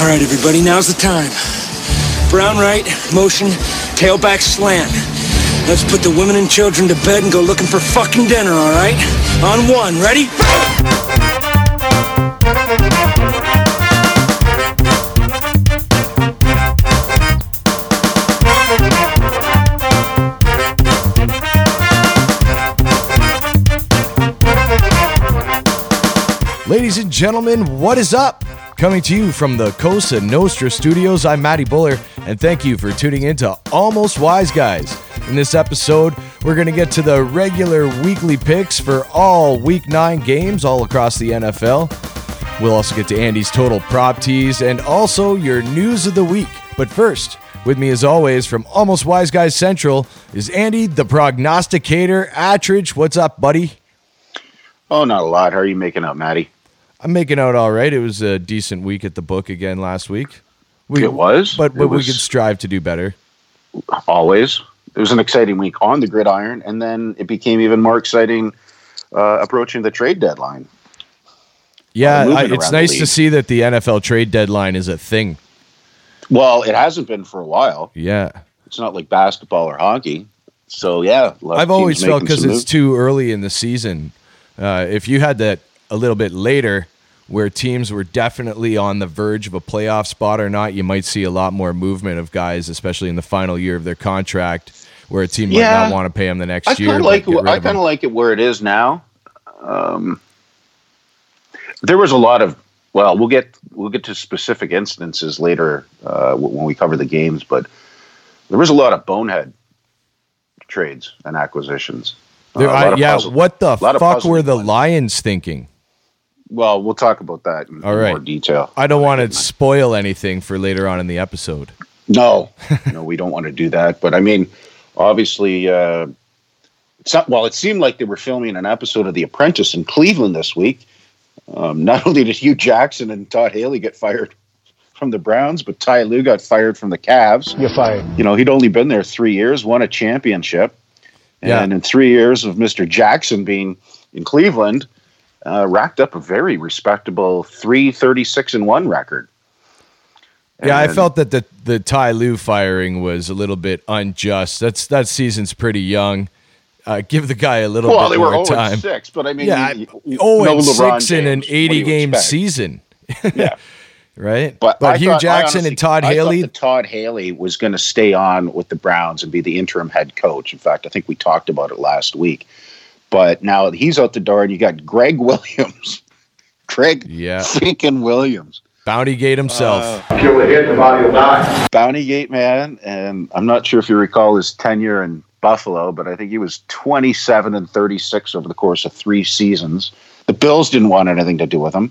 All right, everybody, now's the time. Brown right, motion, tailback slant. Let's put the women and children to bed and go looking for fucking dinner, all right? On one, ready? Ladies and gentlemen, what is up? Coming to you from the Cosa Nostra studios, I'm Matty Buller, and thank you for tuning in to Almost Wise Guys. In this episode, we're going to get to the regular weekly picks for all Week 9 games all across the NFL. We'll also get to Andy's total prop tease and also your news of the week. But first, with me as always from Almost Wise Guys Central is Andy, the prognosticator. Attridge, what's up, buddy? Oh, not a lot. How are you making up, Matty? I'm making out all right. It was a decent week at the book again last week. We, It was? but, but we could strive to do better. Always. It was an exciting week on the gridiron, and then it became even more exciting uh, approaching the trade deadline. Yeah, I, it's nice to see that the NFL trade deadline is a thing. Well, it hasn't been for a while. Yeah, It's not like basketball or hockey. So, yeah. a lot of I've always felt because it's too early in the season. Uh, if you had that a little bit later, where teams were definitely on the verge of a playoff spot or not, you might see a lot more movement of guys, especially in the final year of their contract, where a team might not want to pay them the next I year. like rid I kind of like it where it is now. Um, there was a lot of well, we'll get we'll get to specific instances later uh, when we cover the games, but there was a lot of bonehead trades and acquisitions. Uh, There- lot I- yeah, puzzle- what the fuck were the ones. Lions thinking? Well, we'll talk about that in, All in more detail. I don't want to spoil anything for later on in the episode. No, no, we don't want to do that. But I mean, obviously, uh, it's not, well, it seemed like they were filming an episode of The Apprentice in Cleveland this week. Um, not only did Hue Jackson and Todd Haley get fired from the Browns, but Ty Lue got fired from the Cavs. You're fired. You know, he'd only been there three years, won a championship. Yeah. And in three years of Mr. Jackson being in Cleveland, uh, racked up a very respectable 336 and 1 record. Yeah, I felt that the the Ty Lue firing was a little bit unjust. That's that season's pretty young. Uh, give the guy a little Well, bit they were more 0 time. 6, but I mean, yeah, you- you- oh, no and LeBron six in an James. What do eighty game expect? season, Yeah, right? but, but Hue thought- Jackson honestly- and Todd I Haley, Todd Haley was going to stay on with the Browns and be the interim head coach. In fact, I think we talked about it last week. But now he's out the door, and you got Gregg Williams. Gregg yeah, freaking Williams. Bounty Gate himself. Uh, Kill the hit, the body will die. Bounty Gate man, and I'm not sure if you recall his tenure in Buffalo, but I think he was 27 and 36 over the course of three seasons. The Bills didn't want anything to do with him.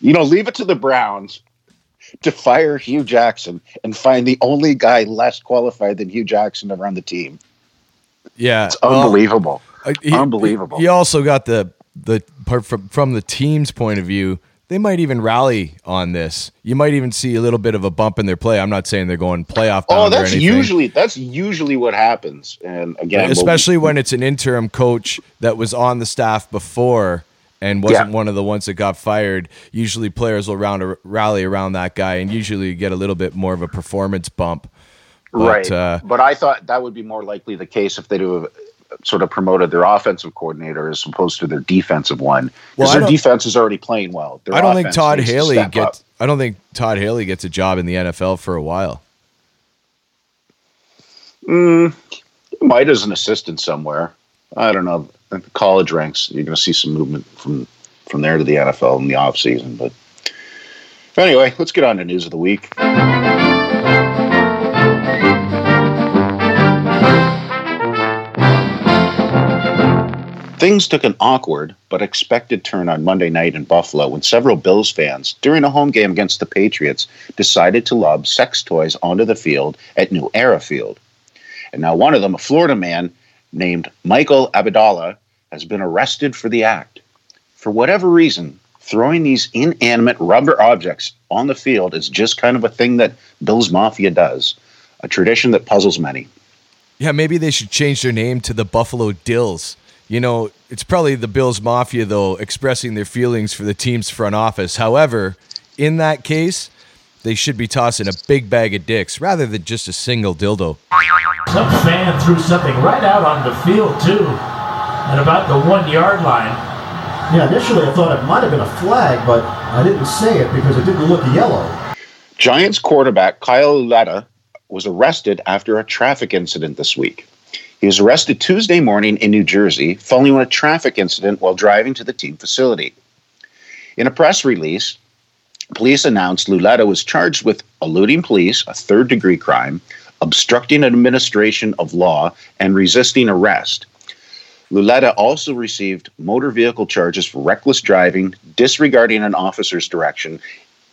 You know, leave it to the Browns to fire Hue Jackson and find the only guy less qualified than Hue Jackson to run the team. yeah, It's unbelievable. uh, he- unbelievable. You also got the the part from from the team's point of view. They might even rally on this. You might even see a little bit of a bump in their play. I'm not saying they're going playoff. oh, that's usually that's usually what happens. And again, we'll- especially when it's an interim coach that was on the staff before and wasn't Yeah. one of the ones that got fired. Usually, players will round rally around that guy and usually get a little bit more of a performance bump. But, right. uh, but I thought that would be more likely the case if they do sort of promoted their offensive coordinator as opposed to their defensive one. Well, Because I their defense is already playing well. Their I don't think Todd needs to Haley gets. up. I don't think Todd Haley gets a job in the NFL for a while. Mm, might as an assistant somewhere. I don't know. At the college ranks, you're going to see some movement from from there to the NFL in the offseason. But anyway, let's get on to news of the week. Things took an awkward but expected turn on Monday night in Buffalo when several Bills fans, during a home game against the Patriots, decided to lob sex toys onto the field at New Era Field. And now one of them, a Florida man named Michael Abdallah, has been arrested for the act. For whatever reason, throwing these inanimate rubber objects on the field is just kind of a thing that Bills Mafia does, a tradition that puzzles many. Yeah, maybe they should change their name to the Buffalo Dills. You know, it's probably the Bills Mafia, though, expressing their feelings for the team's front office. However, in that case, they should be tossing a big bag of dicks rather than just a single dildo. Some fan threw something right out on the field, too, at about the one yard line. Yeah, initially I thought it might have been a flag, but I didn't say it because it didn't look yellow. Giants quarterback Kyle Lauletta was arrested after a traffic incident this week. He was arrested Tuesday morning in New Jersey following a traffic incident while driving to the team facility. In a press release, police announced Lauletta was charged with eluding police, a third degree crime, obstructing administration of law, and resisting arrest. Lauletta also received motor vehicle charges for reckless driving, disregarding an officer's direction,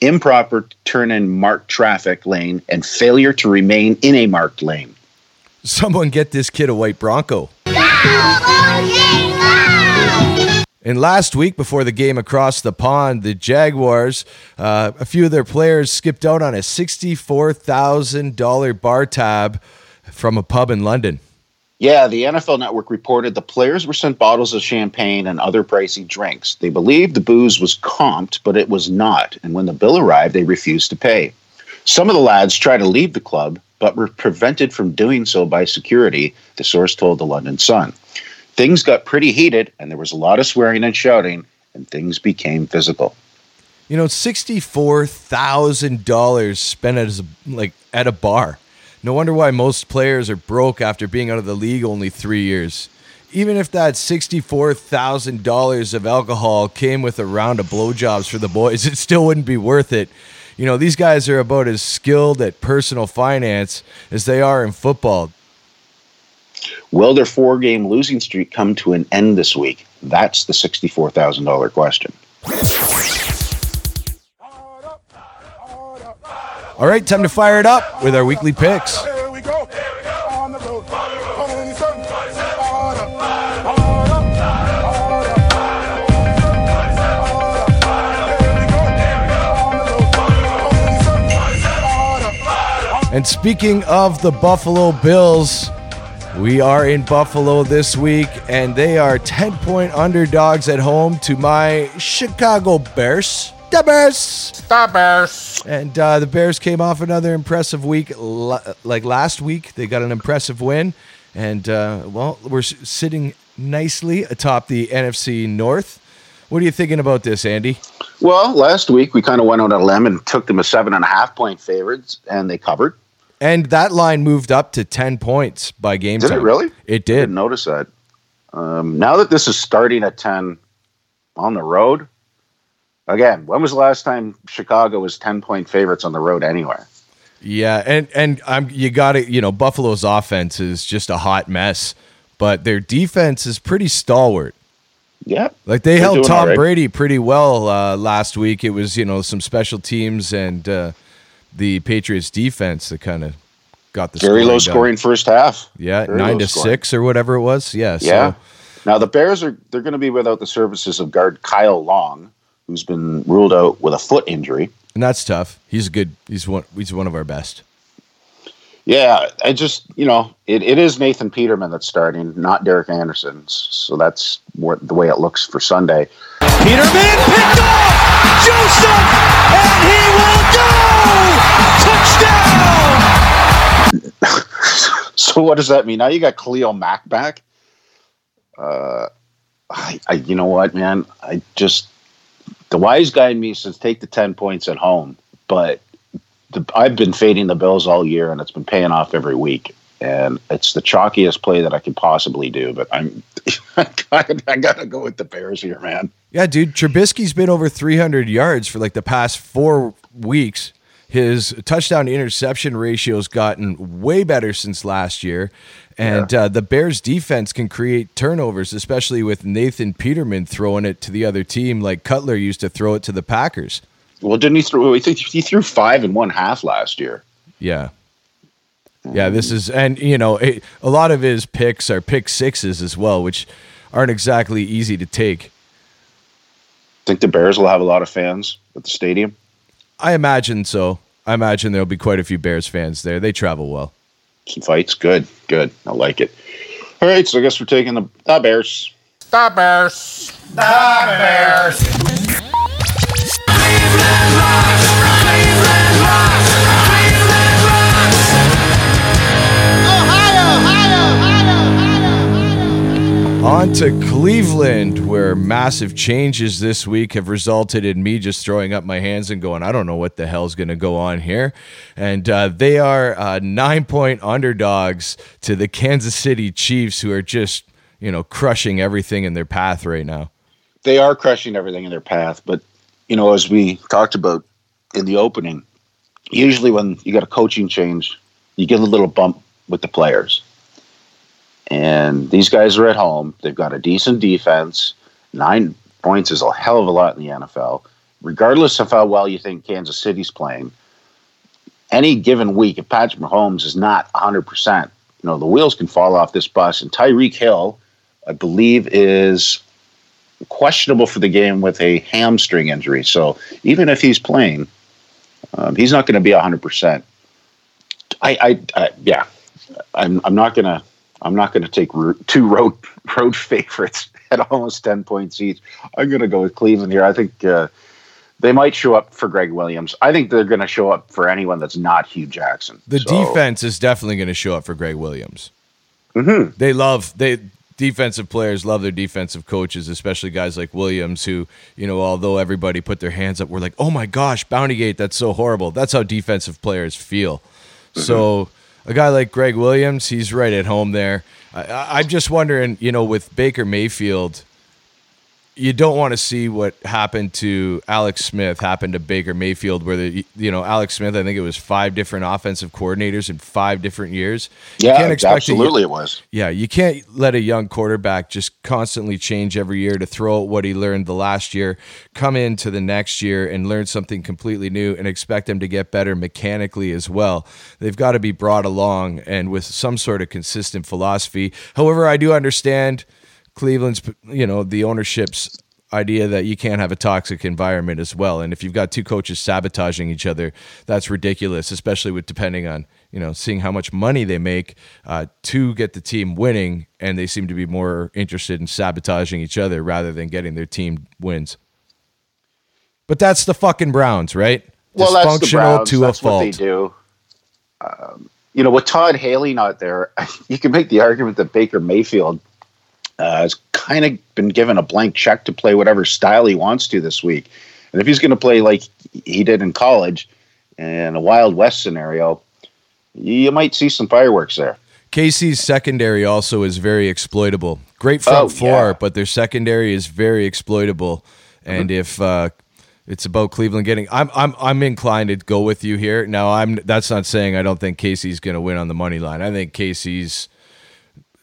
improper turn in marked traffic lane, and failure to remain in a marked lane. Someone get this kid a white Bronco. And last week, before the game across the pond, the Jaguars, uh, a few of their players skipped out on a $64,000 bar tab from a pub in London. Yeah, the NFL Network reported the players were sent bottles of champagne and other pricey drinks. They believed the booze was comped, but it was not. And when the bill arrived, they refused to pay. Some of the lads tried to leave the club, but were prevented from doing so by security, the source told the London Sun. Things got pretty heated, and there was a lot of swearing and shouting, and things became physical. You know, sixty-four thousand dollars spent as a, like at a bar. No wonder why most players are broke after being out of the league only three years. Even if that sixty-four thousand dollars of alcohol came with a round of blowjobs for the boys, it still wouldn't be worth it. You know, these guys are about as skilled at personal finance as they are in football. Will their four game losing streak come to an end this week? That's the $64,000 question. All right, time to fire it up with our weekly picks. Here we go. And speaking of the Buffalo Bills, we are in Buffalo this week, and they are 10 point underdogs at home to my Chicago Bears. The Bears! The Bears. And uh, the Bears came off another impressive week. Like last week, they got an impressive win. And, uh, well, we're sitting nicely atop the NFC North. What are you thinking about this, Andy? Well, last week we kind of went on a limb and took them a seven and a half point favorites, and they covered. And that line moved up to 10 points by game Did it time. really? It I did. didn't notice that. Um, now that this is starting at 10 on the road, again, when was the last time Chicago was 10 point favorites on the road anywhere? Yeah, and and I'm you got to you know Buffalo's offense is just a hot mess, but their defense is pretty stalwart. Yeah. Like they They're held Tom right. Brady pretty well uh, last week. It was you know some special teams and uh, the Patriots defense that kind of got the Very scoring low done. scoring first half. Yeah, Very nine to scoring. six or whatever it was. Yeah, Yeah. So, Now the Bears are they're going to be without the services of guard Kyle Long, who's been ruled out with a foot injury. and that's tough. He's a good. He's one. He's one of our best. Yeah, I just you know it, it is Nathan Peterman that's starting, not Derek Anderson. So that's what the way it looks for Sunday. Peterman picked off! Joseph! And he will go! Touchdown! So what does that mean? Now you got Khalil Mack back. Uh, I, I you know what, man? I just the wise guy in me says take the ten points at home, but the, I've been fading the Bills all year, and it's been paying off every week. And it's the chalkiest play that I could possibly do, but I'm I gotta, I gotta go with the Bears here, man. Yeah, dude, Trubisky's been over 300 yards for like the past four weeks. His touchdown to interception ratio's gotten way better since last year. And uh, the Bears defense can create turnovers, especially with Nathan Peterman throwing it to the other team like Cutler used to throw it to the Packers. Well, didn't he throw? He, he threw five in one half last year. Yeah. Yeah, this is, and you know, it, a lot of his picks are pick sixes as well, which aren't exactly easy to take. Think the Bears will have a lot of fans at the stadium. I imagine so. I imagine there'll be quite a few Bears fans there. They travel well. Some fights, good, good. I like it. All right, so I guess we're taking the, the Bears. The Bears. The Bears. Cleveland rocks, Cleveland rocks. On to Cleveland, where massive changes this week have resulted in me just throwing up my hands and going, I don't know what the hell's going to go on here. And uh, they are uh, nine point underdogs to the Kansas City Chiefs, who are just, you know, crushing everything in their path right now. They are crushing everything in their path. But, you know, as we talked about in the opening, usually when you got a coaching change, you get a little bump with the players. And these guys are at home. They've got a decent defense. Nine points is a hell of a lot in the NFL. Regardless of how well you think Kansas City's playing, any given week, if Patrick Mahomes is not 100%, you know, the wheels can fall off this bus. And Tyreek Hill, I believe, is questionable for the game with a hamstring injury. So even if he's playing, um, he's not going to be 100%. I, I, I yeah, I'm, I'm not going to I'm not going to take two road road favorites at almost ten points each. I'm going to go with Cleveland here. I think uh, they might show up for Gregg Williams. I think they're going to show up for anyone that's not Hue Jackson. The so. defense is definitely going to show up for Gregg Williams. Mm-hmm. They love they defensive players love their defensive coaches, especially guys like Williams, who, you know, although everybody put their hands up, we're like, oh my gosh, Bounty Gate, that's so horrible. That's how defensive players feel. Mm-hmm. So a guy like Gregg Williams, he's right at home there. I, I'm just wondering, you know, with Baker Mayfield, you don't want to see what happened to Alex Smith happened to Baker Mayfield, where the you know Alex Smith, I think it was five different offensive coordinators in five different years. Yeah, absolutely, a, it was. Yeah, you can't let a young quarterback just constantly change every year to throw out what he learned the last year, come into the next year and learn something completely new, and expect them to get better mechanically as well. They've got to be brought along and with some sort of consistent philosophy. However, I do understand Cleveland's, you know, the ownership's idea that you can't have a toxic environment as well. And if you've got two coaches sabotaging each other, that's ridiculous, especially with depending on, you know, seeing how much money they make uh, to get the team winning. And they seem to be more interested in sabotaging each other rather than getting their team wins. But that's the fucking Browns, right? Well, that's the Browns. to that's a fault. what they do. Um, you know, with Todd Haley not there, you can make the argument that Baker Mayfield – uh, has kind of been given a blank check to play whatever style he wants to this week. And if he's going to play like he did in college in a Wild West scenario, you might see some fireworks there. KC's secondary also is very exploitable. Great front oh, four, yeah. but their secondary is very exploitable. And mm-hmm. if uh, it's about Cleveland getting, I'm I'm I'm inclined to go with you here. Now I'm that's not saying I don't think KC's going to win on the money line. I think KC's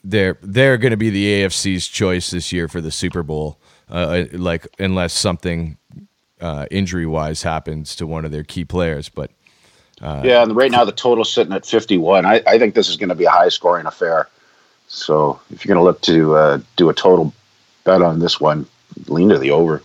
they're they're going to be the AFC's choice this year for the Super Bowl. Uh, uh, like unless something uh, injury wise happens to one of their key players, but. Uh, yeah, and right now the total's sitting at 51. I, I think this is going to be a high scoring affair. So if you're going to look to uh, do a total bet on this one, lean to the over.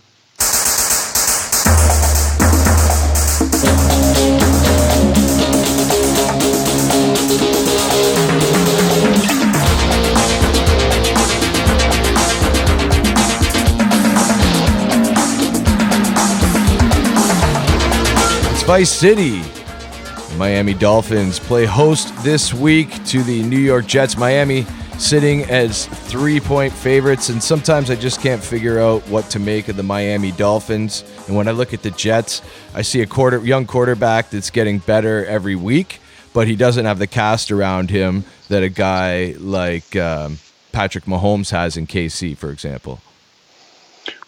Vice City. Miami Dolphins play host this week to the New York Jets. Miami sitting as three point favorites, and sometimes I just can't figure out what to make of the Miami Dolphins. And when I look at the Jets, I see a quarter young quarterback that's getting better every week, but he doesn't have the cast around him that a guy like um, Patrick Mahomes has in KC, for example.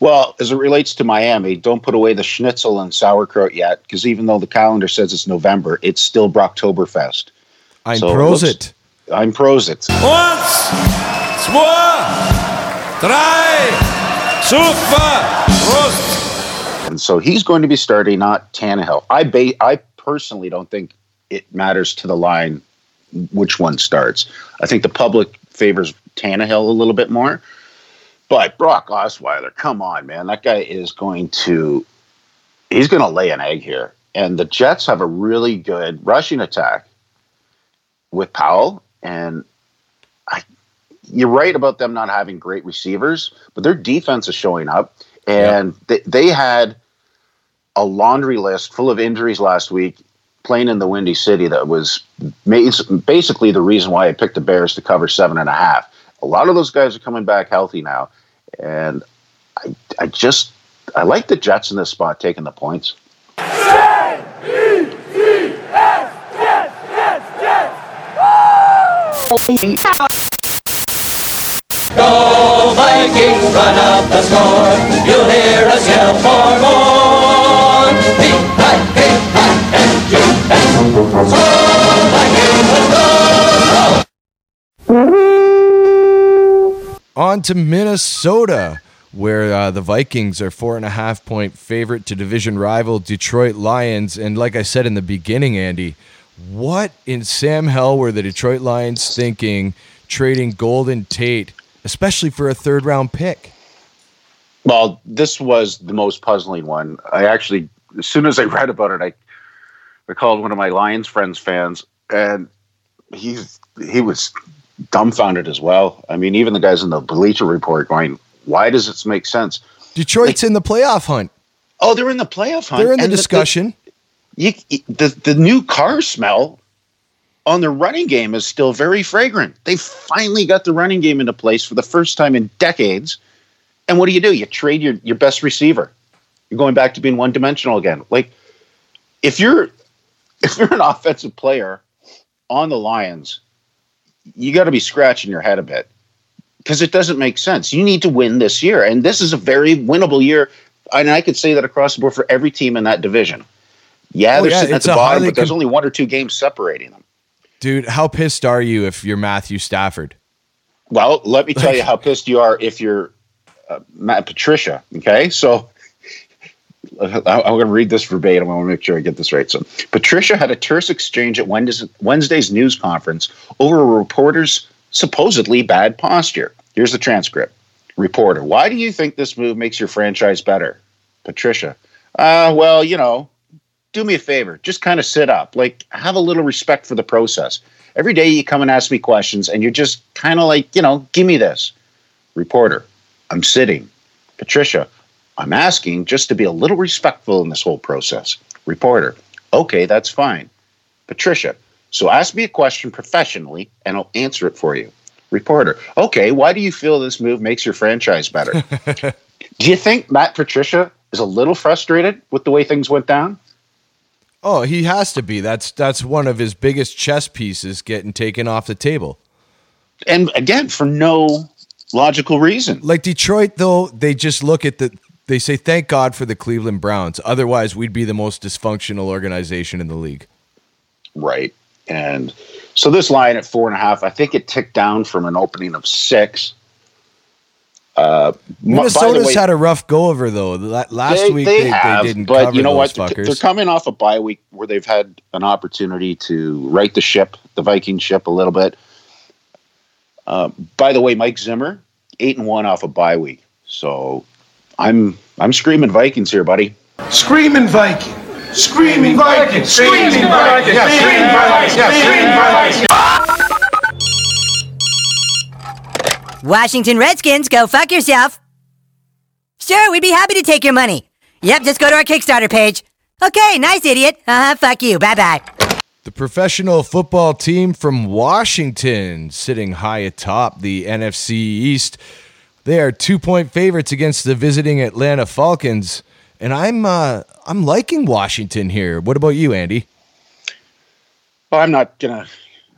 Well, as it relates to Miami, don't put away the schnitzel and sauerkraut yet, because even though the calendar says it's November, it's still Brocktoberfest. I'm so Prosit. I'm Prosit. Once, zwei, drei, super, Prost. And so he's going to be starting, not Tannehill. I ba- I personally don't think it matters to the line which one starts. I think the public favors Tannehill a little bit more. But Brock Osweiler, come on, man. That guy is going to he's going to lay an egg here. And the Jets have a really good rushing attack with Powell. And I, you're right about them not having great receivers, but their defense is showing up. And they, they had a laundry list full of injuries last week playing in the Windy City that was basically the reason why I picked the Bears to cover seven and a half. A lot of those guys are coming back healthy now, and I, I just I like the Jets in this spot taking the points. Go Vikings, run up the score. You'll hear us yell for more. V-I-K-I-N-G-S. Go Vikings, On to Minnesota, where uh, the Vikings are four and a half point favorite to division rival Detroit Lions. And like I said in the beginning, Andy, what in Sam Hell were the Detroit Lions thinking trading Golden Tate, especially for a third round pick? Well, this was the most puzzling one. I actually, as soon as I read about it, I, I called one of my Lions friends fans, and he's he was dumbfounded as well. I mean, even the guys in the Bleacher Report going, "Why does this make sense?" Detroit's in the playoff hunt. Oh, they're in the playoff hunt. They're in the and discussion. you, the the new car smell on the running game is still very fragrant. They finally got the running game into place for the first time in decades. And what do you do? You trade your, your best receiver. You're going back to being one dimensional again. Like if you're if you're an offensive player on the Lions, you got to be scratching your head a bit because it doesn't make sense. You need to win this year, and this is a very winnable year. And I could say that across the board for every team in that division. Yeah, Oh, they're yeah, sitting at the a bottom, but there's com- only one or two games separating them. Dude, how pissed are you if you're Matthew Stafford? Well, let me tell you how pissed you are if you're uh, Matt Patricia. Okay, so I'm going to read this verbatim. I want to make sure I get this right. So, Patricia had a terse exchange at Wednesday's, news conference over a reporter's supposedly bad posture. Here's the transcript. Reporter, why do you think this move makes your franchise better? Patricia, uh, well, you know, do me a favor, just kind of sit up. Like, have a little respect for the process. Every day you come and ask me questions, and you're just kind of like, you know, give me this. Reporter, I'm sitting. Patricia, I'm asking just to be a little respectful in this whole process. Reporter, okay, that's fine. Patricia, so ask me a question professionally, and I'll answer it for you. Reporter, okay, why do you feel this move makes your franchise better? do you think Matt Patricia is a little frustrated with the way things went down? Oh, he has to be. That's that's one of his biggest chess pieces getting taken off the table. And again, for no logical reason. Like Detroit, though, they just look at the. They say, "Thank God for the Cleveland Browns." Otherwise, we'd be the most dysfunctional organization in the league. Right. And so this line at four and a half, I think it ticked down from an opening of six. Uh, m- by the Minnesota's way, had a rough go over though. Last they, week they they, have, they didn't but you know what? They're, they're coming off a bye week where they've had an opportunity to right the ship, the Viking ship, a little bit. Uh, by the way, Mike Zimmer, eight and one off a bye week. So I'm I'm screaming Vikings here, buddy. Screaming Viking. Screaming Viking. Screaming Viking. Screaming Viking. Screaming Viking. Washington Redskins, go fuck yourself. Sure, we'd be happy to take your money. Yep, just go to our Kickstarter page. Okay, nice idiot. Uh huh, fuck you. Bye bye. The professional football team from Washington sitting high atop the NFC East. They are two point favorites against the visiting Atlanta Falcons. And I'm uh, I'm liking Washington here. What about you, Andy? Well, I'm not gonna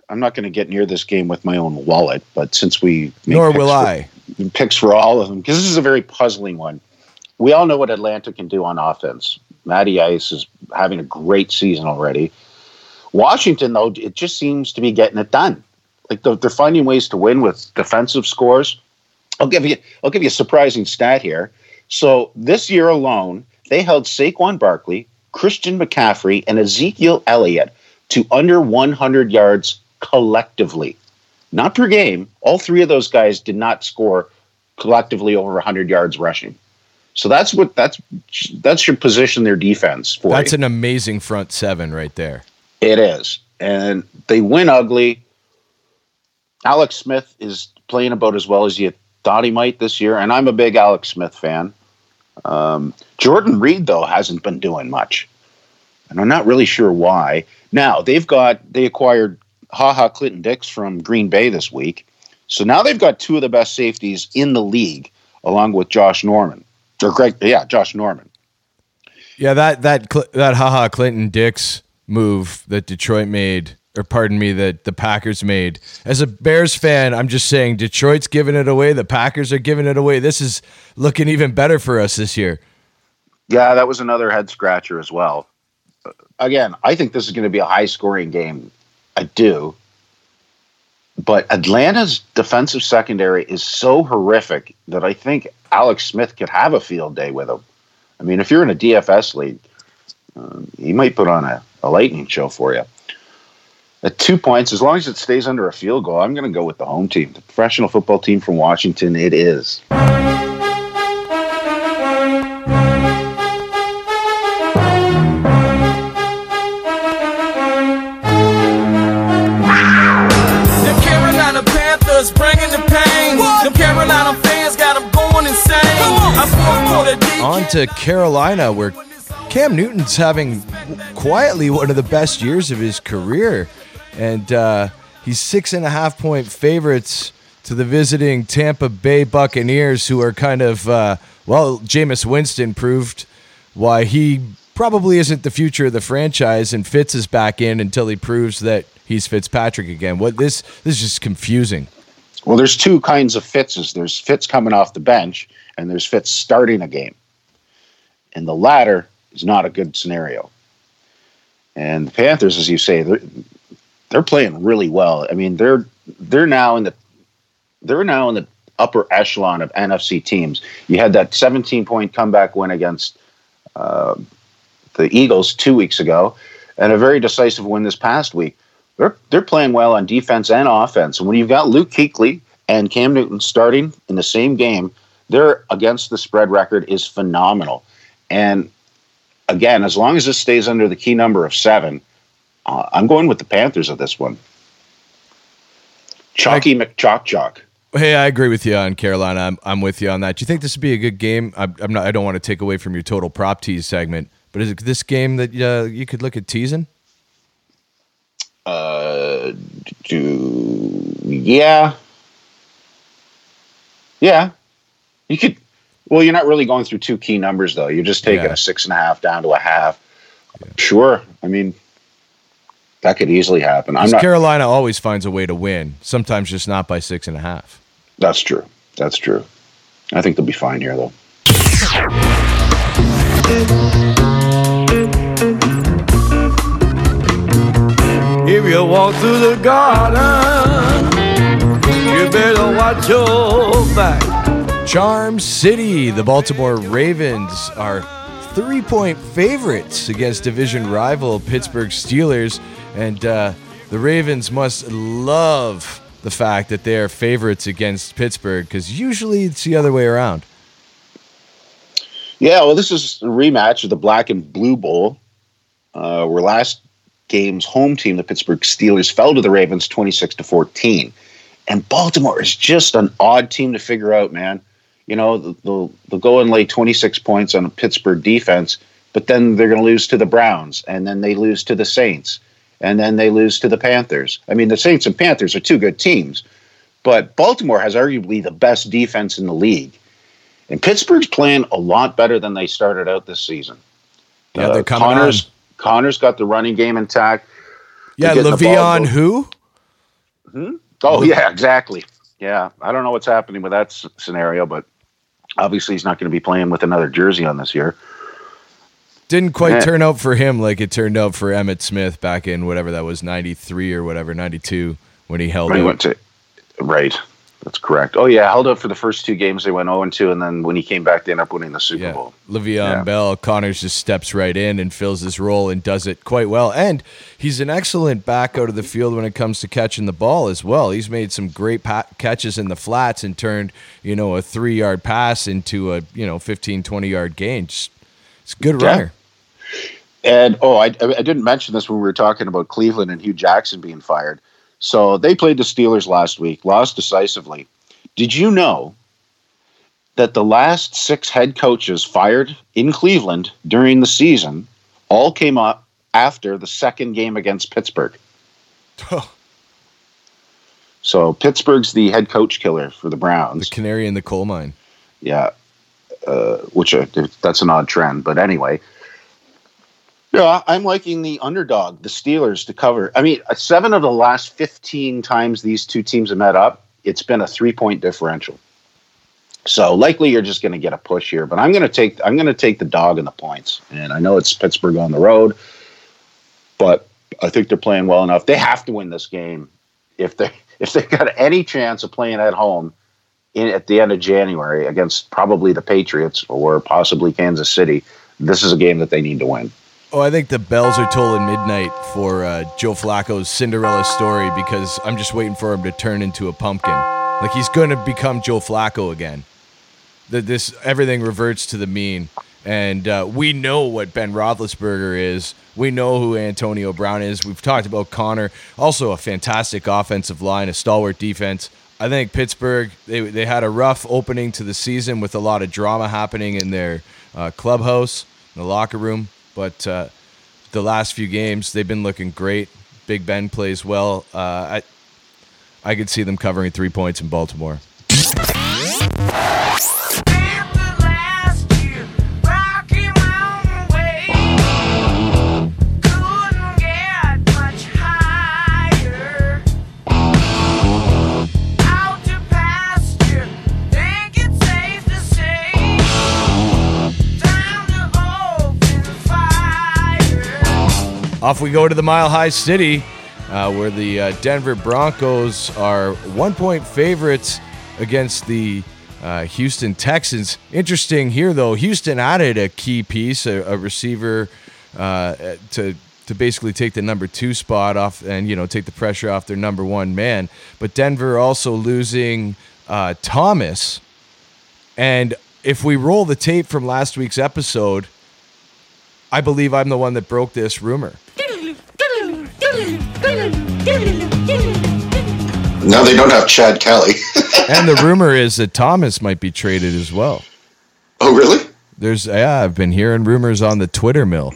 I'm not gonna get near this game with my own wallet, but since we Nor will for- I. picks for all of them because this is a very puzzling one. We all know what Atlanta can do on offense. Matty Ice is having a great season already. Washington, though, it just seems to be getting it done. Like they're finding ways to win with defensive scores. I'll give you I'll give you a surprising stat here. So this year alone, they held Saquon Barkley, Christian McCaffrey, and Ezekiel Elliott to under 100 yards collectively not per game. All three of those guys did not score collectively over 100 yards rushing. So that's what that's that's your position their defense for. That's you. an amazing front seven right there. it is, and they win ugly. Alex Smith is playing about as well as you thought he might this year, and I'm a big Alex Smith fan. Um, Jordan Reed though hasn't been doing much, and I'm not really sure why. Now they've got they acquired Ha Ha Clinton Dix from Green Bay this week, So now they've got two of the best safeties in the league, along with Josh Norman or Greg. Yeah, Josh Norman. Yeah, that that that haha Clinton Dix move that Detroit made, or pardon me, that the Packers made. As a Bears fan, I'm just saying Detroit's giving it away. The Packers are giving it away. This is looking even better for us this year. Yeah, that was another head scratcher as well. Again, I think this is going to be a high scoring game. I do. But Atlanta's defensive secondary is so horrific that I think Alex Smith could have a field day with them. I mean, if you're in a DFS league, um, he might put on a, a lightning show for you. At two points, as long as it stays under a field goal, I'm going to go with the home team, the professional football team from Washington. It is. The Carolina Panthers bringing the pain. The Carolina fans got them going insane. I'm fourth quarter deep. On to Carolina, where Cam Newton's having quietly one of the best years of his career, and uh, he's six and a half point favorites to the visiting Tampa Bay Buccaneers, who are kind of uh, well. Jameis Winston proved why he probably isn't the future of the franchise, and Fitz is back in until he proves that he's Fitzpatrick again. What this this is just confusing. Well, there's two kinds of Fitzes. There's Fitz coming off the bench, and there's Fitz starting a game. And the latter is not a good scenario. And the Panthers, as you say, they're playing really well. I mean, they're they're now in the they're now in the upper echelon of NFC teams. You had that 17 point comeback win against uh, the Eagles two weeks ago, and a very decisive win this past week. They're they're playing well on defense and offense. And when you've got Luke Kuechly and Cam Newton starting in the same game, their against the spread record is phenomenal. And again, as long as this stays under the key number of seven, uh, I'm going with the Panthers of this one. Chalky McChalk Chalk. Hey, I agree with you on Carolina. I'm, I'm with you on that. Do you think this would be a good game? I'm, I'm not. I don't want to take away from your total prop tease segment, but is it this game that uh, you could look at teasing? Uh, do yeah, yeah. You could. Well, you're not really going through two key numbers though. You're just taking Yeah. a six and a half down to a half. Sure. I mean, that could easily happen. I'm 'Cause not. Carolina always finds a way to win. Sometimes just not by six and a half. That's true. That's true. I think they'll be fine here though. If you walk through the garden, you better watch your back. Charm City, the Baltimore Ravens are three point favorites against division rival Pittsburgh Steelers. And uh, the Ravens must love the fact that they are favorites against Pittsburgh because usually it's the other way around. Yeah, well, this is a rematch of the Black and Blue Bowl, uh, where last game's home team, the Pittsburgh Steelers, fell to the Ravens twenty six to fourteen, and Baltimore is just an odd team to figure out, man. You know, they'll they'll go and lay twenty six points on a Pittsburgh defense, but then they're going to lose to the Browns, and then they lose to the Saints, and then they lose to the Panthers. I mean, the Saints and Panthers are two good teams, but Baltimore has arguably the best defense in the league. And Pittsburgh's playing a lot better than they started out this season. Yeah, they're uh, coming Conner's, on. Conner's got the running game intact. Yeah, getting the ball Le'Veon who? Hmm? Oh, yeah, exactly. Yeah, I don't know what's happening with that s- scenario, but obviously he's not going to be playing with another jersey on this year. Didn't quite turn out for him like it turned out for Emmitt Smith back in whatever that was, 93 or whatever, 92, when he held When he went to right, that's correct. Oh yeah, held up for the first two games. They went zero and two, and then when he came back, they ended up winning the Super Yeah, Bowl. Le'Veon Yeah. Bell, Conners just steps right in and fills his role and does it quite well. And he's an excellent back out of the field when it comes to catching the ball as well. He's made some great pa- catches in the flats and turned, you know, a three yard pass into a, you know, 15, 20 yard gain. Just, it's a good Yeah. runner. And oh, I, I didn't mention this when we were talking about Cleveland and Hue Jackson being fired. So they played the Steelers last week, lost decisively. Did you know that the last six head coaches fired in Cleveland during the season all came up after the second game against Pittsburgh? So Pittsburgh's the head coach killer for the Browns. The canary in the coal mine. Yeah, uh, which uh, that's an odd trend, but anyway. Yeah, I'm liking the underdog, the Steelers, to cover. I mean, uh, seven of the last 15 times these two teams have met up, it's been a three point differential. So likely you're just going to get a push here, but I'm going to take I'm going to take the dog and the points. And I know it's Pittsburgh on the road, but I think they're playing well enough. They have to win this game if they if they got any chance of playing at home in at the end of January against probably the Patriots or possibly Kansas City. This is a game that they need to win. Oh, I think the bells are tolling midnight for uh, Joe Flacco's Cinderella story because I'm just waiting for him to turn into a pumpkin. Like he's going to become Joe Flacco again. That this everything reverts to the mean, and uh, we know what Ben Roethlisberger is. We know who Antonio Brown is. We've talked about Conner, also a fantastic offensive line, a stalwart defense. I think Pittsburgh they they had a rough opening to the season with a lot of drama happening in their uh, clubhouse, in the locker room. But uh, the last few games, they've been looking great. Big Ben plays well. Uh, I I could see them covering three points in Baltimore. Off we go to the Mile High City, uh, where the uh, Denver Broncos are one point favorites against the uh, Houston Texans. Interesting here, though. Houston added a key piece, a, a receiver, uh, to to basically take the number two spot off and you know take the pressure off their number one man. But Denver also losing uh, Thomas, and if we roll the tape from last week's episode, I believe I'm the one that broke this rumor. Now they don't have Chad Kelly. and the rumor is that Thomas might be traded as well. Oh, really? There's yeah, I've been hearing rumors on the Twitter mill.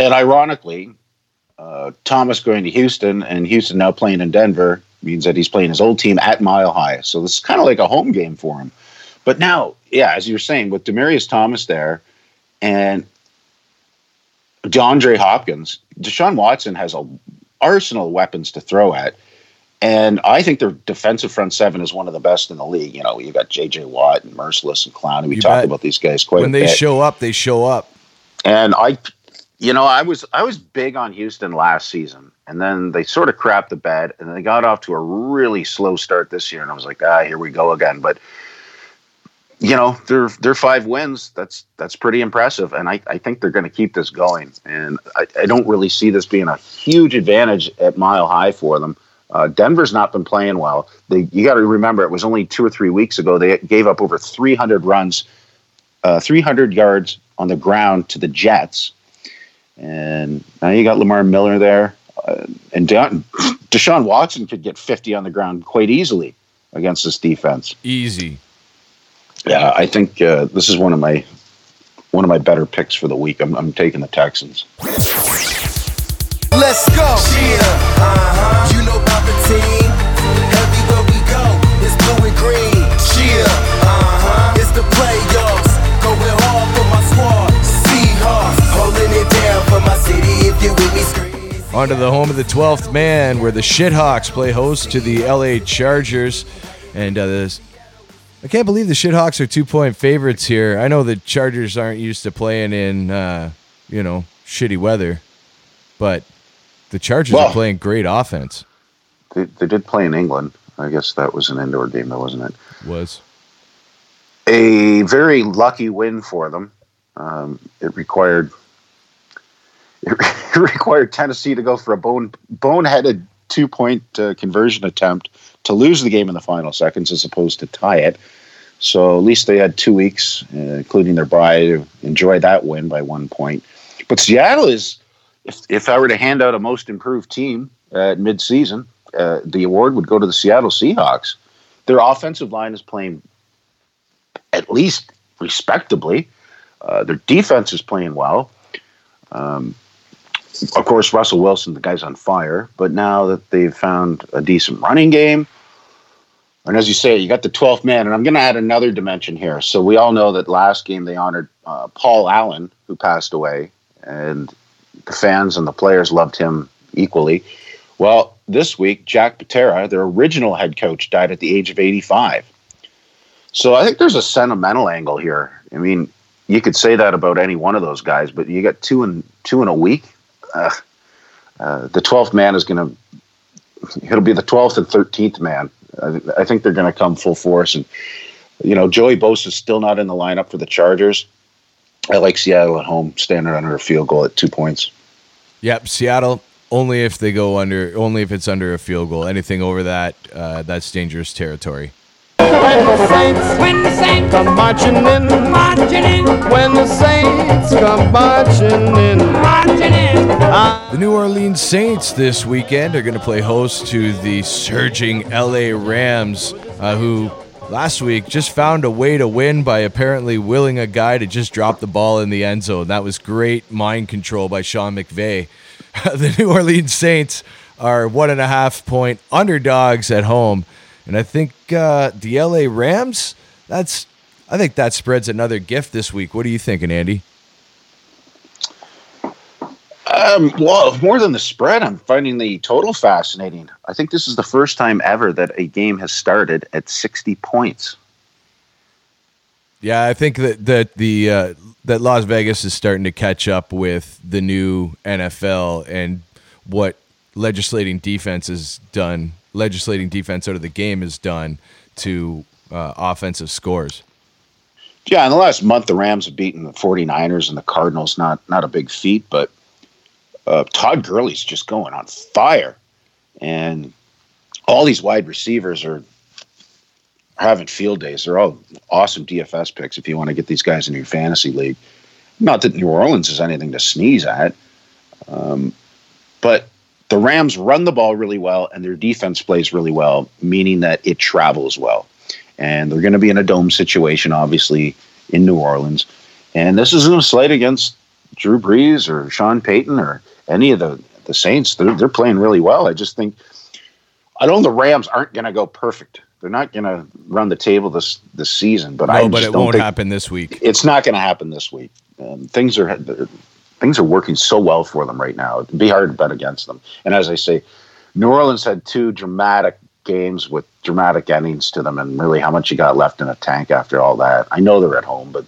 And ironically, uh, Thomas going to Houston and Houston now playing in Denver means that he's playing his old team at Mile High. So this is kind of like a home game for him. But now, yeah, as you were saying, with Demaryius Thomas there and DeAndre Hopkins, Deshaun Watson has a arsenal of weapons to throw at. And I think their defensive front seven is one of the best in the league. You know, you got J.J. Watt and Mercilus and Clowney. We You talked bet. about these guys quite when they bit. show up, they show up. And I, you know, I was I was big on Houston last season, and then they sort of crapped the bed, and they got off to a really slow start this year, and I was like, ah, here we go again. But you know, they're they're five wins. That's that's pretty impressive, and I, I think they're going to keep this going. And I, I don't really see this being a huge advantage at Mile High for them. Uh, Denver's not been playing well. They, you got to remember, it was only two or three weeks ago they gave up over 300 runs, uh, 300 yards on the ground to the Jets, and now you got Lamar Miller there, uh, and De- Deshaun Watson could get 50 on the ground quite easily against this defense. Easy. Yeah, I think uh, this is one of my one of my better picks for the week. I'm, I'm taking the Texans. Let's go. Yeah, uh-huh. You know about the team. Everywhere we go, it's blue and green. Yeah, uh-huh. It's the playoffs. Going hard for my squad. Seahawks. Holding it down for my city. If you with me, scream. On to the home of the 12th man, where the Shithawks play host to the LA Chargers. And uh, this, I can't believe the Shithawks are two point favorites here. I know the Chargers aren't used to playing in, uh, you know, shitty weather, but the Chargers Well- are playing great offense. They, they did play in England. I guess that was an indoor game, though, wasn't it? Was A very lucky win for them. Um, it required it required Tennessee to go for a bone boneheaded two point uh, conversion attempt to lose the game in the final seconds as opposed to tie it. So at least they had two weeks, uh, including their bye, to enjoy that win by one point. But Seattle is, if, if I were to hand out a most improved team at midseason, uh, the award would go to the Seattle Seahawks. Their offensive line is playing at least respectably. Uh, their defense is playing well. Um, of course, Russell Wilson, the guy's on fire. But now that they've found a decent running game, and as you say, you got the 12th man. And I'm going to add another dimension here. So we all know that last game they honored uh, Paul Allen, who passed away, and the fans and the players loved him equally. Well, this week, Jack Patera, their original head coach, died at the age of 85. So I think there's a sentimental angle here. I mean, you could say that about any one of those guys, but you got two in two in a week. Uh, uh, the 12th man is going to, it'll be the 12th and 13th man. I, I think they're going to come full force. And, you know, Joey Bosa is still not in the lineup for the Chargers. I like Seattle at home, standing under a field goal at two points. Yep, Seattle only if they go under, only if it's under a field goal. Anything over that, uh, that's dangerous territory. When the Saints, when the Saints come marching in, marching in. When the Saints come marching in, marching in. The New Orleans Saints this weekend are going to play host to the surging LA Rams, uh, who last week just found a way to win by apparently willing a guy to just drop the ball in the end zone. That was great mind control by Sean McVay. the New Orleans Saints are one and a half point underdogs at home. And I think uh, the LA Rams, that's I think that spreads another gift this week. What are you thinking, Andy? Um, well, more than the spread, I'm finding the total fascinating. I think this is the first time ever that a game has started at 60 points. Yeah, I think that that the uh, that Las Vegas is starting to catch up with the new NFL and what legislating defense has done. Legislating defense out of the game has done to uh, offensive scores. Yeah, in the last month, the Rams have beaten the 49ers and the Cardinals. Not not a big feat, but uh, Todd Gurley's just going on fire, and all these wide receivers are having field days. They're all awesome DFS picks if you want to get these guys in your fantasy league. Not that New Orleans is anything to sneeze at, um, but the Rams run the ball really well and their defense plays really well, meaning that it travels well. And they're going to be in a dome situation, obviously, in New Orleans. And this isn't a slight against Drew Brees or Sean Payton or any of the, the Saints. They're, they're playing really well. I just think, I don't know the Rams aren't going to go perfect. They're not going to run the table this this season, but no, I but it won't happen this week. it's not going to happen this week. Um, things are things are working so well for them right now. It'd be hard to bet against them. And as I say, New Orleans had two dramatic games with dramatic endings to them, and really how much you got left in a tank after all that. I know they're at home, but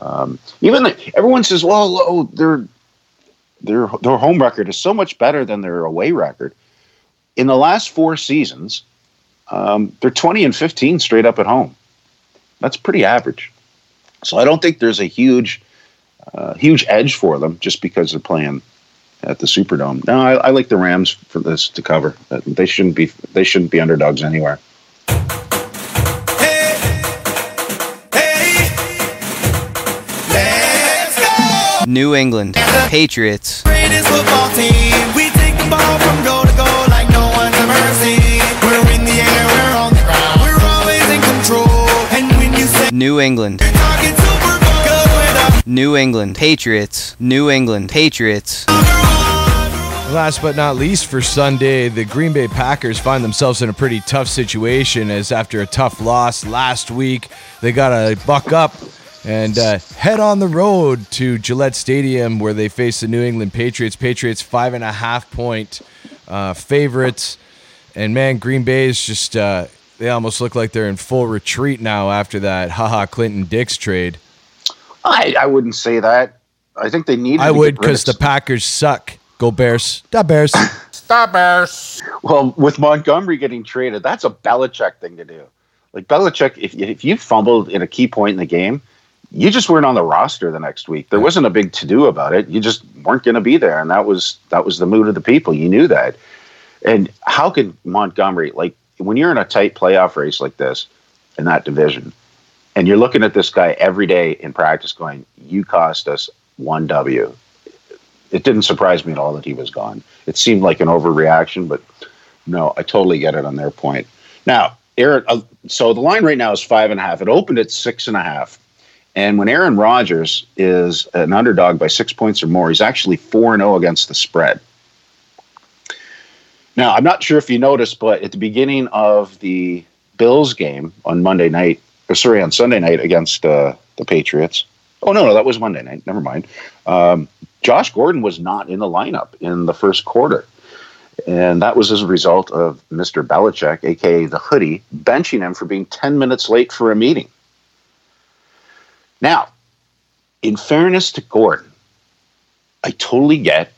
um, even the, everyone says, "Well, oh, their their their home record is so much better than their away record." In the last four seasons, um, they're twenty and fifteen straight up at home. That's pretty average. So I don't think there's a huge uh, huge edge for them just because they're playing at the Superdome. No, I, I like the Rams for this to cover. Uh, They shouldn't be they shouldn't be underdogs anywhere. New England Patriots. Greatest football team. We take the ball from goal to goal like no one's ever seen. We're in the air, we're on the ground. We're always in control. And when you say New England. New England Patriots. New England Patriots. Last but not least for Sunday, the Green Bay Packers find themselves in a pretty tough situation as after a tough loss last week, they got to buck up and uh, head on the road to Gillette Stadium where they face the New England Patriots. Patriots five and a half point uh, favorites. And man, Green Bay is just, uh, they almost look like they're in full retreat now after that Ha Ha Clinton-Dix trade. I, I wouldn't say that. I think they need. To I would because the Packers suck. Go Bears. Da Bears. Stop Bears. Well, with Montgomery getting traded, that's a Belichick thing to do. Like Belichick, if if you fumbled in a key point in the game, you just weren't on the roster the next week. There wasn't a big to do about it. You just weren't going to be there, and that was that was the mood of the people. You knew that. And how could Montgomery like when you're in a tight playoff race like this in that division, and you're looking at this guy every day in practice, going, "You cost us one W." It didn't surprise me at all that he was gone. It seemed like an overreaction, but no, I totally get it on their point. Now, Aaron, uh, so the line right now is five and a half. It opened at six and a half, And when Aaron Rodgers is an underdog by six points or more, he's actually 4 and 0 against the spread. Now, I'm not sure if you noticed, but at the beginning of the Bills game on Monday night, or sorry, on Sunday night against uh, the Patriots. Oh, no, no, that was Monday night. Never mind. Um, Josh Gordon was not in the lineup in the first quarter. And that was as a result of Mr. Belichick, aka the hoodie, benching him for being 10 minutes late for a meeting. Now, in fairness to Gordon, I totally get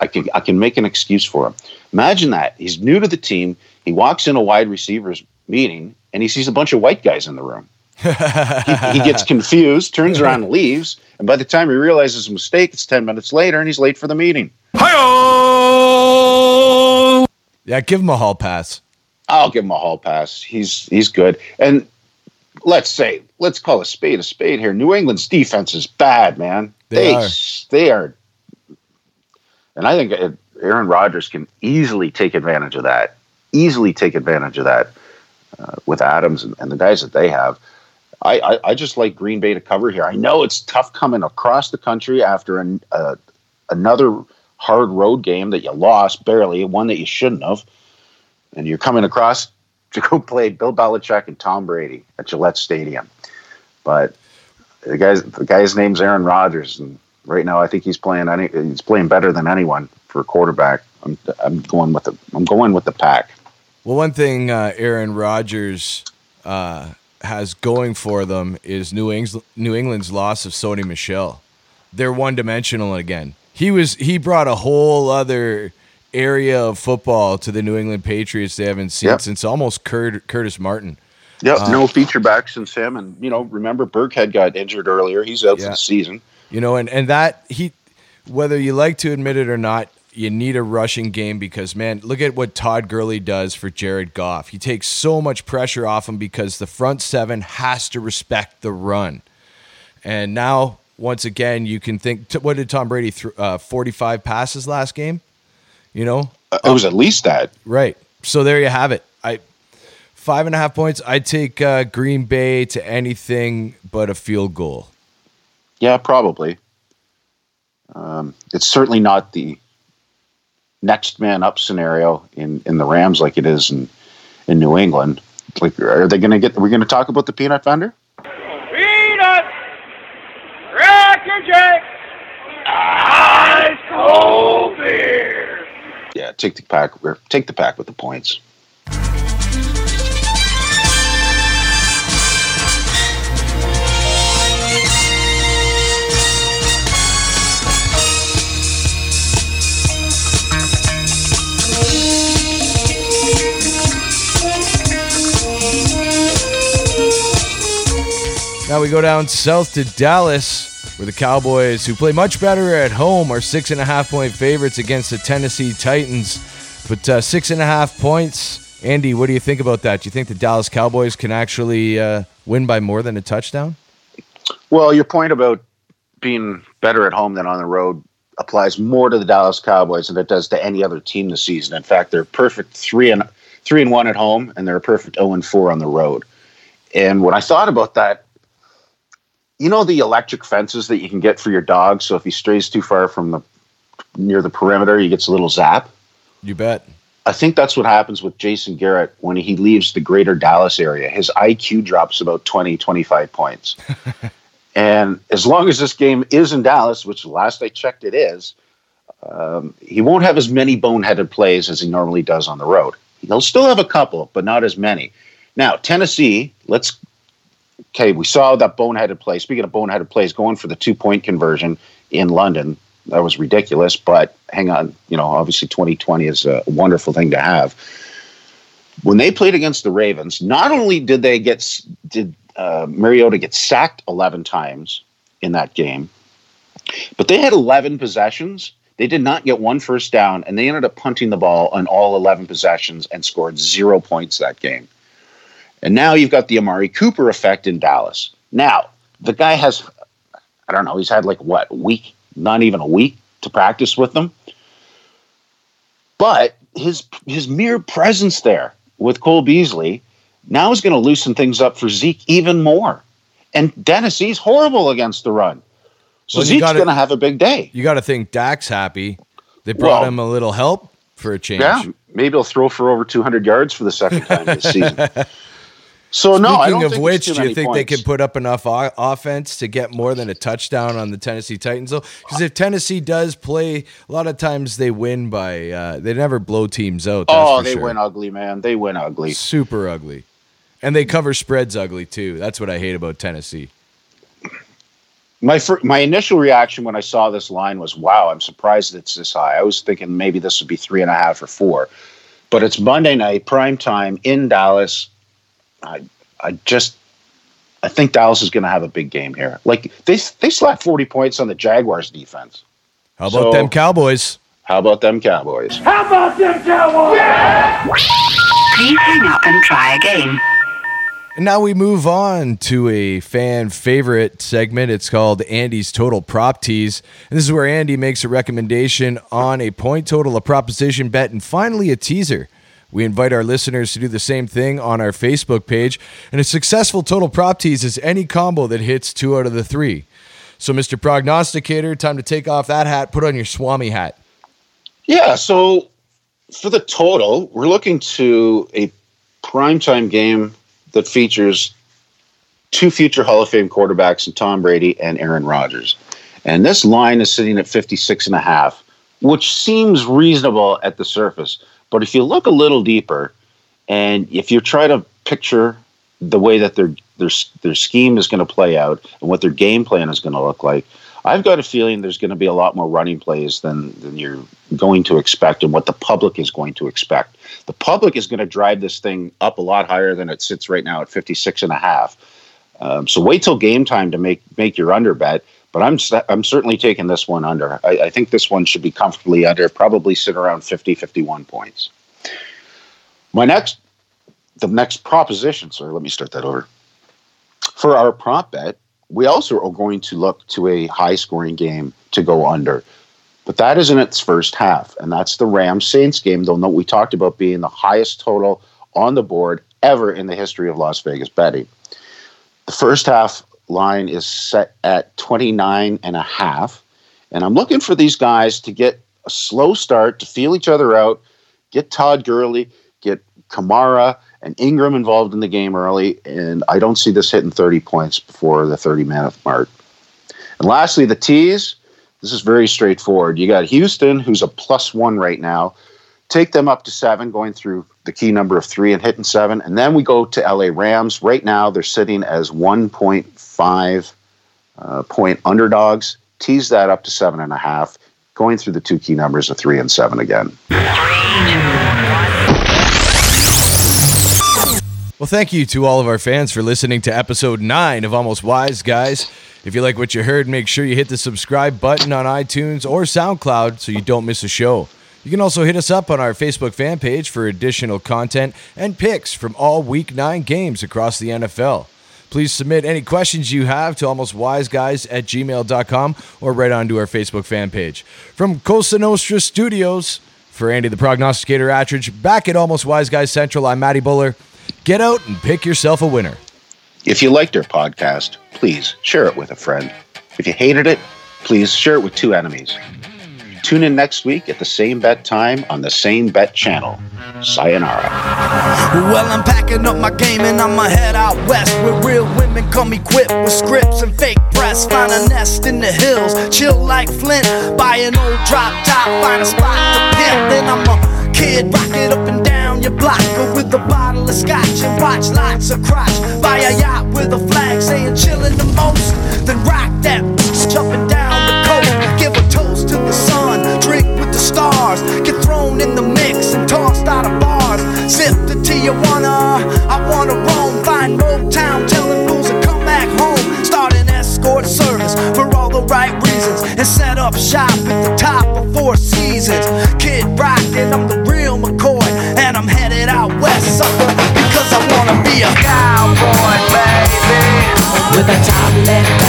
I can I can make an excuse for him. Imagine that. He's new to the team. He walks in a wide receivers meeting and he sees a bunch of white guys in the room. He, he gets confused, turns around and leaves, and by the time he realizes his mistake, it's 10 minutes later and he's late for the meeting. Yeah, give him a hall pass. I'll give him a hall pass. He's he's good. And let's say, let's call a spade a spade here. New England's defense is bad, man. They are. They are. And I think Aaron Rodgers can easily take advantage of that. Easily take advantage of that uh, with Adams and, and the guys that they have. I, I, I just like Green Bay to cover here. I know it's tough coming across the country after an, uh, another hard road game that you lost barely, one that you shouldn't have, and you're coming across to go play Bill Belichick and Tom Brady at Gillette Stadium. But the guy's the guy's name's Aaron Rodgers, and right now I think he's playing any he's playing better than anyone for a quarterback. I'm I'm going with the I'm going with the pack. Well, one thing uh, Aaron Rodgers uh, has going for them is New, Eng- New England's loss of Sony Michel. They're one dimensional again. He was he brought a whole other area of football to the New England Patriots they haven't seen Yep. since almost Curt, Curtis Martin. Yep, no um, feature back since him, and you know remember Burkhead got injured earlier. He's out for the season. You know, and, and that he, whether you like to admit it or not, you need a rushing game because man, look at what Todd Gurley does for Jared Goff. He takes so much pressure off him because the front seven has to respect the run. And now, once again, you can think. What did Tom Brady? Th- uh, Forty-five passes last game. You know, Uh, It was at least that. Right. So there you have it. I five and a half points. I take uh, Green Bay to anything but a field goal. Yeah, probably. Um, it's certainly not the next man up scenario in, in the Rams like it is in, in New England. Like, are they going to get? We're going to talk about the peanut vendor. Peanut! Cracker Jack! Ice cold beer! Yeah, take the pack. Or take the pack with the points. Now we go down south to Dallas, where the Cowboys, who play much better at home, are six and a half point favorites against the Tennessee Titans. But uh, six and a half points. Andy, what do you think about that? Do you think the Dallas Cowboys can actually uh, win by more than a touchdown? Well, your point about being better at home than on the road applies more to the Dallas Cowboys than it does to any other team this season. In fact, they're perfect three and three and one at home, and they're a perfect zero and four on the road. And when I thought about that, you know the electric fences that you can get for your dog. So if he strays too far from the near the perimeter, he gets a little zap. You bet. I think that's what happens with Jason Garrett when he leaves the greater Dallas area. His IQ drops about 20, 25 points. and as long as this game is in Dallas, which last I checked it is, um, he won't have as many boneheaded plays as he normally does on the road. He'll still have a couple, but not as many. Now, Tennessee, let's. Okay, we saw that boneheaded play. Speaking of boneheaded plays, going for the two point conversion in London, that was ridiculous. But hang on, you know, obviously 2020 is a wonderful thing to have. When they played against the Ravens, not only did they get did uh, Mariota get sacked 11 times in that game, but they had 11 possessions. They did not get one first down, and they ended up punting the ball on all 11 possessions and scored zero points that game. And now you've got the Amari Cooper effect in Dallas. Now, the guy has, I don't know, he's had like what, a week, not even a week to practice with them. But his his mere presence there with Cole Beasley now is going to loosen things up for Zeke even more. And Tennessee's horrible against the run. So Well, you going to have a big day. You got to think Dak's happy. They brought Well- him a little help for a change. Yeah, maybe he'll throw for over 200 yards for the second time this season. So no, Speaking of think which, do you think they can put up enough o- offense to get more than a touchdown on the Tennessee Titans? Though, because if Tennessee does play, a lot of times they win by uh, they never blow teams out. That's Oh, they sure. win ugly, man. They win ugly. super ugly, and they cover spreads ugly too. That's what I hate about Tennessee. My fir- my initial reaction when I saw this line was, "Wow, I'm surprised it's this high." I was thinking maybe this would be three and a half or four, but it's Monday night, prime time in Dallas. I I just I think Dallas is going to have a big game here. Like they they slapped 40 points on the Jaguars defense. How about So- them Cowboys? How about them Cowboys? How about them Cowboys? Please hang up and try again. And now we move on to a fan favorite segment. It's called Andy's Total Prop Tease. And this is where Andy makes a recommendation on a point total, a proposition bet, and finally a teaser. We invite our listeners to do the same thing on our Facebook page. And a successful total prop tease is any combo that hits two out of the three. So, Mr. Prognosticator, time to take off that hat, put on your Swami hat. Yeah, so for the total, we're looking to a primetime game that features two future Hall of Fame quarterbacks Tom Brady and Aaron Rodgers. And this line is sitting at 56 and a half, which seems reasonable at the surface. But if you look a little deeper and if you try to picture the way that their their their scheme is going to play out and what their game plan is going to look like, I've got a feeling there's going to be a lot more running plays than than you're going to expect and what the public is going to expect. The public is going to drive this thing up a lot higher than it sits right now at 56 and a half. Um, so wait till game time to make make your under bet. But I'm I'm certainly taking this one under. I, I think this one should be comfortably under, probably sit around 50, 51 points. My next, the next proposition. Sorry, let me start that over. For our prop bet, we also are going to look to a high scoring game to go under. But that is in its first half, and that's the Rams Saints game. Note we talked about being the highest total on the board ever in the history of Las Vegas betting. The first half line is set at 29 and a half. And I'm looking for these guys to get a slow start, to feel each other out, get Todd Gurley, get Kamara and Ingram involved in the game early. And I don't see this hitting 30 points before the 30 minute mark. And lastly, the tease. This is very straightforward. You got Houston, who's a plus one right now. Take them up to seven, going through the key number of three and hitting seven. And then we go to LA Rams. Right now, they're sitting as 1.5 uh, point underdogs. Tease that up to seven and a half, going through the two key numbers of three and seven again. Well, thank you to all of our fans for listening to episode nine of Almost Wise Guys. If you like what you heard, make sure you hit the subscribe button on iTunes or SoundCloud so you don't miss a show. You can also hit us up on our Facebook fan page for additional content and picks from all week nine games across the NFL. Please submit any questions you have to almostwiseguys at gmail.com or right onto our Facebook fan page. From Costa Nostra Studios, for Andy the Prognosticator Attridge, back at Almost Wise Guys Central, I'm Matty Buller. Get out and pick yourself a winner. If you liked our podcast, please share it with a friend. If you hated it, please share it with two enemies. Tune in next week at the same bet time on the same bet channel. Sayonara. Well, I'm packing up my game and I'ma head out west where real women come equipped with scripts and fake press. Find a nest in the hills, chill like Flynt. Buy an old drop top, find a spot to pimp. Then I'm a kid, rock it up and down your block with a bottle of scotch and watch lots of crotch. Buy a yacht with a flag saying chillin' the most. Then rock that jumping down stars. Get thrown in the mix and tossed out of bars. Zip to Tijuana, I wanna roam. Find Motown, telling fools to come back home. Start an escort service for all the right reasons. And set up shop at the top of Four Seasons. Kid Rock, and I'm the real McCoy. And I'm headed out west, sucker, because I wanna be a cowboy, baby. With a top left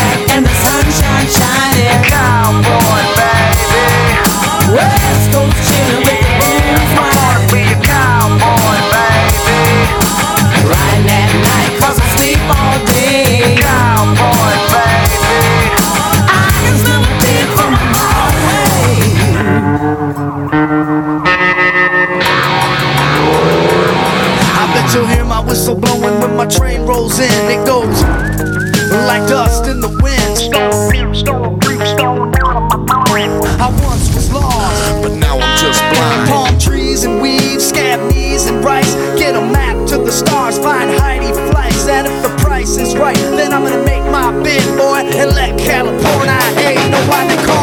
whistle blowing when my train rolls in. It goes like dust in the wind. I once was lost, but now I'm just blind. Palm trees and weeds, scab knees and rice. Get a map to the stars, find Heidi Fleiss. And if the price is right, then I'm gonna make my bid, boy, and let California. Hey, no, I call.